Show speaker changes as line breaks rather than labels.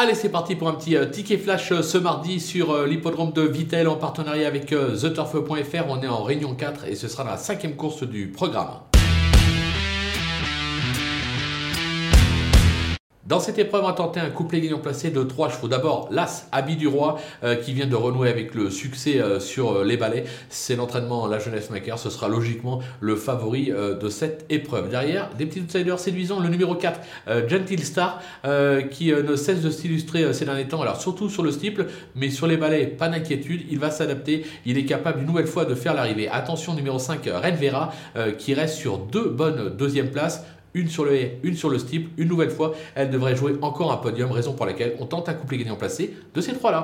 Allez, c'est parti pour un petit euh, ticket flash euh, ce mardi sur euh, l'hippodrome de Vitel en partenariat avec TheTurf.fr. On est en réunion 4 et ce sera la cinquième course du programme. Dans cette épreuve, on tenter un couplet gagnant placé de trois chevaux. D'abord, l'As Habit du Roi, euh, qui vient de renouer avec le succès euh, sur euh, les balais. C'est l'entraînement La Jeunesse Maker. Ce sera logiquement le favori de cette épreuve. Derrière, des petits outsiders séduisants. Le numéro 4, Gentle Star, qui ne cesse de s'illustrer ces derniers temps. Alors, surtout sur le steeple, mais sur les balais, pas d'inquiétude. Il va s'adapter. Il est capable une nouvelle fois de faire l'arrivée. Attention, numéro 5, Renvera, qui reste sur deux bonnes deuxième places une sur le haie, une sur le steeple. Une nouvelle fois, elle devrait jouer encore un podium, raison pour laquelle on tente un couplet gagnant placé de ces trois-là.